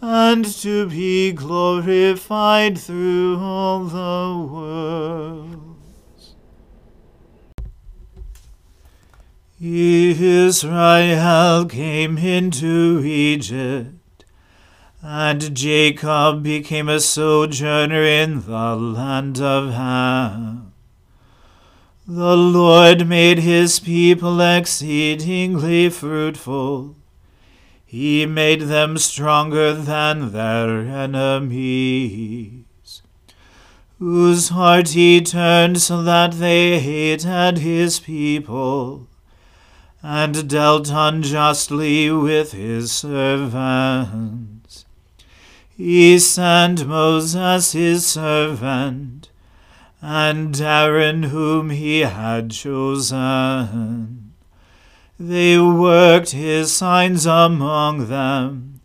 and to be glorified through all the world. Israel came into Egypt and Jacob became a sojourner in the land of Ham. The Lord made his people exceedingly fruitful. He made them stronger than their enemies, whose heart he turned so that they hated his people, and dealt unjustly with his servants. He sent Moses his servant, and Aaron whom he had chosen. They worked his signs among them,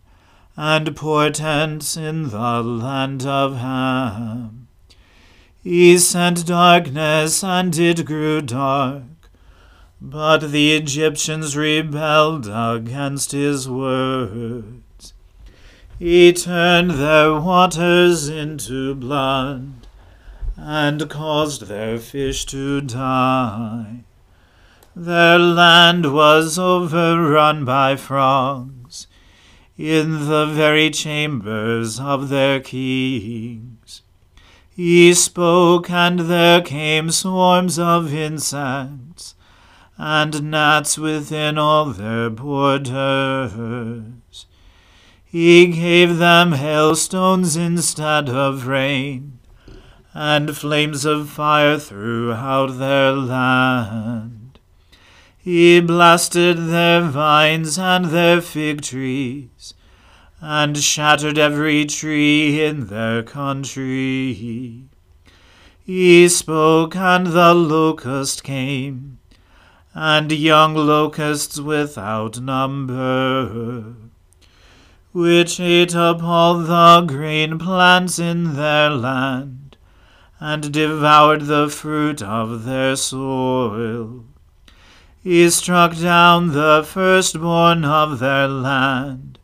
and portents in the land of Ham. He sent darkness, and it grew dark. But the Egyptians rebelled against his word. He turned their waters into blood, and caused their fish to die. Their land was overrun by frogs in the very chambers of their kings. He spoke, and there came swarms of insects, and gnats within all their borders. He gave them hailstones instead of rain, and flames of fire throughout their land. He blasted their vines and their fig trees, and shattered every tree in their country. He spoke, and the locust came, and young locusts without number, which ate up all the green plants in their land, and devoured the fruit of their soil. He struck down the firstborn of their land,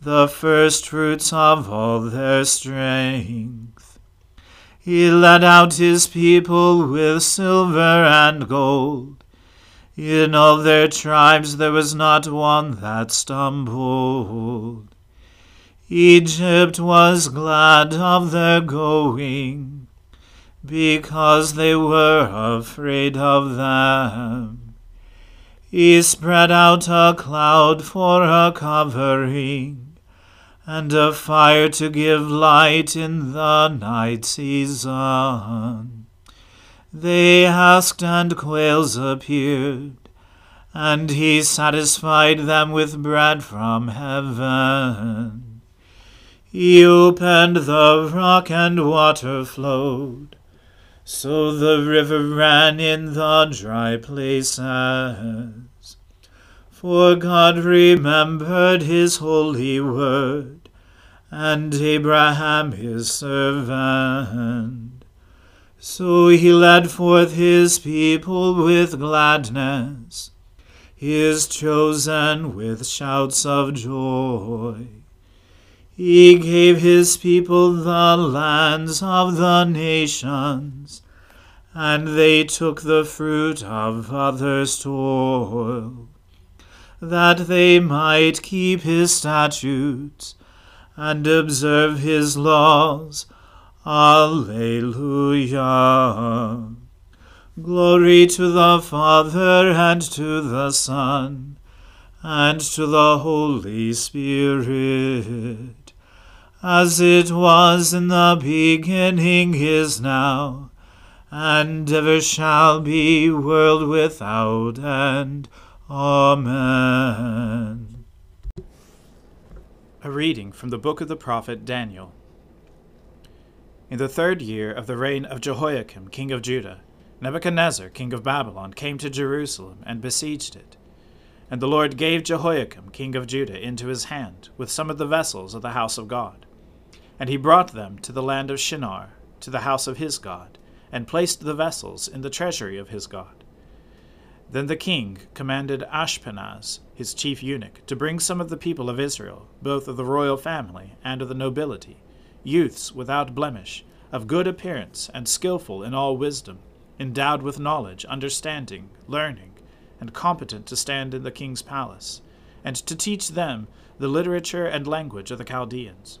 the firstfruits of all their strength. He led out his people with silver and gold. In all their tribes there was not one that stumbled. Egypt was glad of their going, because they were afraid of them. He spread out a cloud for a covering and a fire to give light in the night season. They asked, and quails appeared, and he satisfied them with bread from heaven. He opened the rock, and water flowed. So the river ran in the dry places. For God remembered his holy word, and Abraham his servant. So he led forth his people with gladness, his chosen with shouts of joy. He gave his people the lands of the nations, and they took the fruit of others' toil that they might keep his statutes and observe his laws. Alleluia. Glory to the Father and to the Son and to the Holy Spirit, as it was in the beginning is now, and ever shall be, world without end. Amen. A reading from the book of the prophet Daniel. In the third year of the reign of Jehoiakim, king of Judah, Nebuchadnezzar, king of Babylon, came to Jerusalem and besieged it. And the Lord gave Jehoiakim, king of Judah, into his hand, with some of the vessels of the house of God. And he brought them to the land of Shinar, to the house of his God, and placed the vessels in the treasury of his God. Then the king commanded Ashpenaz, his chief eunuch, to bring some of the people of Israel, both of the royal family and of the nobility, youths without blemish, of good appearance and skilful in all wisdom, endowed with knowledge, understanding, learning, and competent to stand in the king's palace, and to teach them the literature and language of the Chaldeans.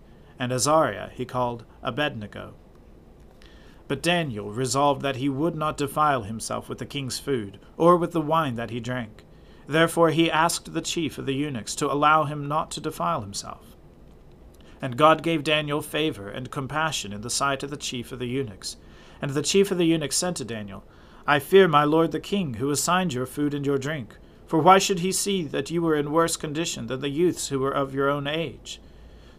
and Azariah he called Abednego. But Daniel resolved that he would not defile himself with the king's food, or with the wine that he drank. Therefore he asked the chief of the eunuchs to allow him not to defile himself. And God gave Daniel favor and compassion in the sight of the chief of the eunuchs. And the chief of the eunuchs said to Daniel, I fear my lord the king, who assigned your food and your drink. For why should he see that you were in worse condition than the youths who were of your own age?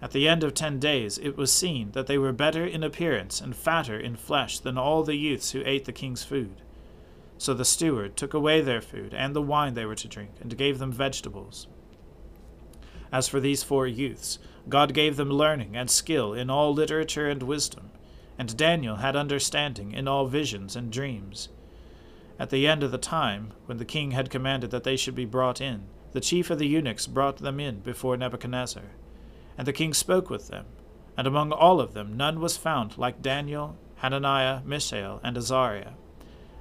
At the end of ten days it was seen that they were better in appearance and fatter in flesh than all the youths who ate the king's food. So the steward took away their food and the wine they were to drink, and gave them vegetables. As for these four youths, God gave them learning and skill in all literature and wisdom, and Daniel had understanding in all visions and dreams. At the end of the time, when the king had commanded that they should be brought in, the chief of the eunuchs brought them in before Nebuchadnezzar. And the king spoke with them, and among all of them none was found like Daniel, Hananiah, Mishael, and Azariah.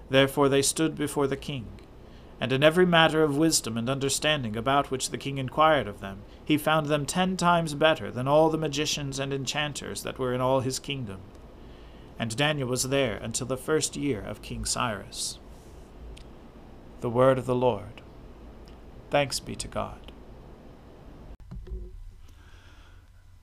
Therefore they stood before the king. And in every matter of wisdom and understanding about which the king inquired of them, he found them ten times better than all the magicians and enchanters that were in all his kingdom. And Daniel was there until the first year of King Cyrus. The word of the Lord. Thanks be to God.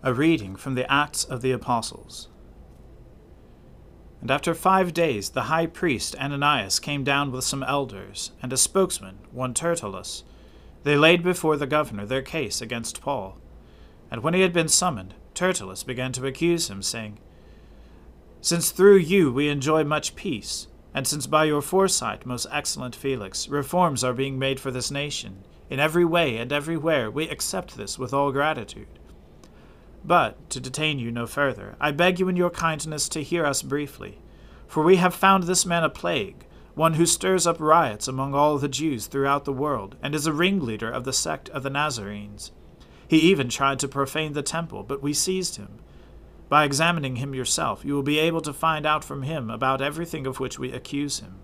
A reading from the Acts of the Apostles. And after five days the high priest Ananias came down with some elders, and a spokesman, one Tertullus. They laid before the governor their case against Paul. And when he had been summoned, Tertullus began to accuse him, saying, Since through you we enjoy much peace, and since by your foresight, most excellent Felix, reforms are being made for this nation, in every way and everywhere we accept this with all gratitude. But, to detain you no further, I beg you in your kindness to hear us briefly, for we have found this man a plague, one who stirs up riots among all the Jews throughout the world, and is a ringleader of the sect of the Nazarenes. He even tried to profane the temple, but we seized him by examining him yourself, you will be able to find out from him about everything of which we accuse him.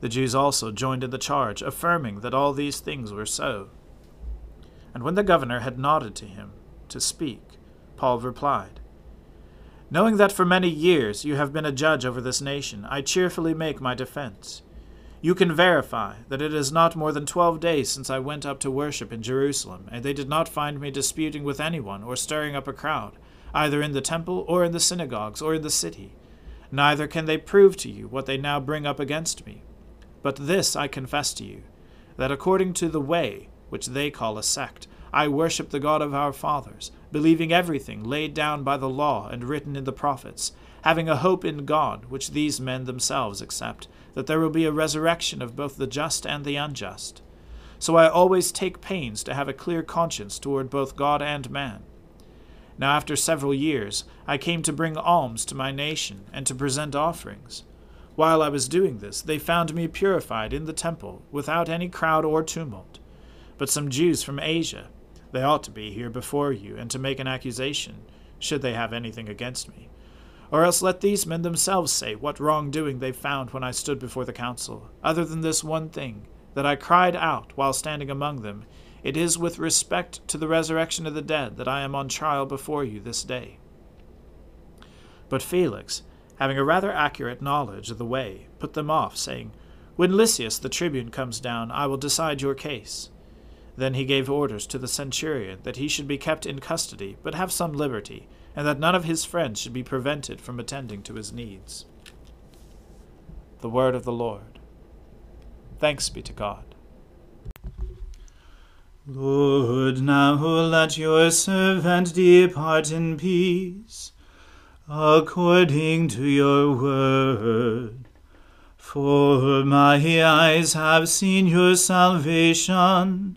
The Jews also joined in the charge, affirming that all these things were so. And when the governor had nodded to him to speak, Paul replied, Knowing that for many years you have been a judge over this nation, I cheerfully make my defense. You can verify that it is not more than twelve days since I went up to worship in Jerusalem, and they did not find me disputing with anyone or stirring up a crowd either in the temple or in the synagogues or in the city. Neither can they prove to you what they now bring up against me. But this I confess to you, that according to the way, which they call a sect, I worship the God of our fathers, believing everything laid down by the law and written in the prophets, having a hope in God, which these men themselves accept, that there will be a resurrection of both the just and the unjust. So I always take pains to have a clear conscience toward both God and man. Now, after several years, I came to bring alms to my nation and to present offerings. While I was doing this, they found me purified in the temple, without any crowd or tumult. But some Jews from Asia, They ought to be here before you, and to make an accusation, should they have anything against me. Or else let these men themselves say what wrongdoing they found when I stood before the council, other than this one thing, that I cried out while standing among them, It is with respect to the resurrection of the dead that I am on trial before you this day. But Felix, having a rather accurate knowledge of the way, put them off, saying, When Lysias the tribune comes down, I will decide your case. Then he gave orders to the centurion that he should be kept in custody, but have some liberty, and that none of his friends should be prevented from attending to his needs. The word of the Lord. Thanks be to God. Lord, now let your servant depart in peace, according to your word. For my eyes have seen your salvation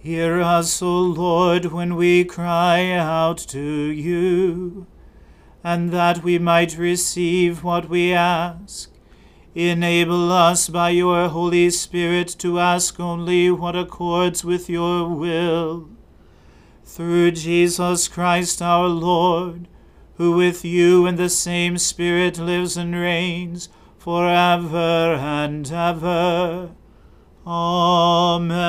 Hear us, O Lord, when we cry out to you, and that we might receive what we ask. Enable us by your Holy Spirit to ask only what accords with your will. Through Jesus Christ our Lord, who with you in the same Spirit lives and reigns for ever and ever. Amen.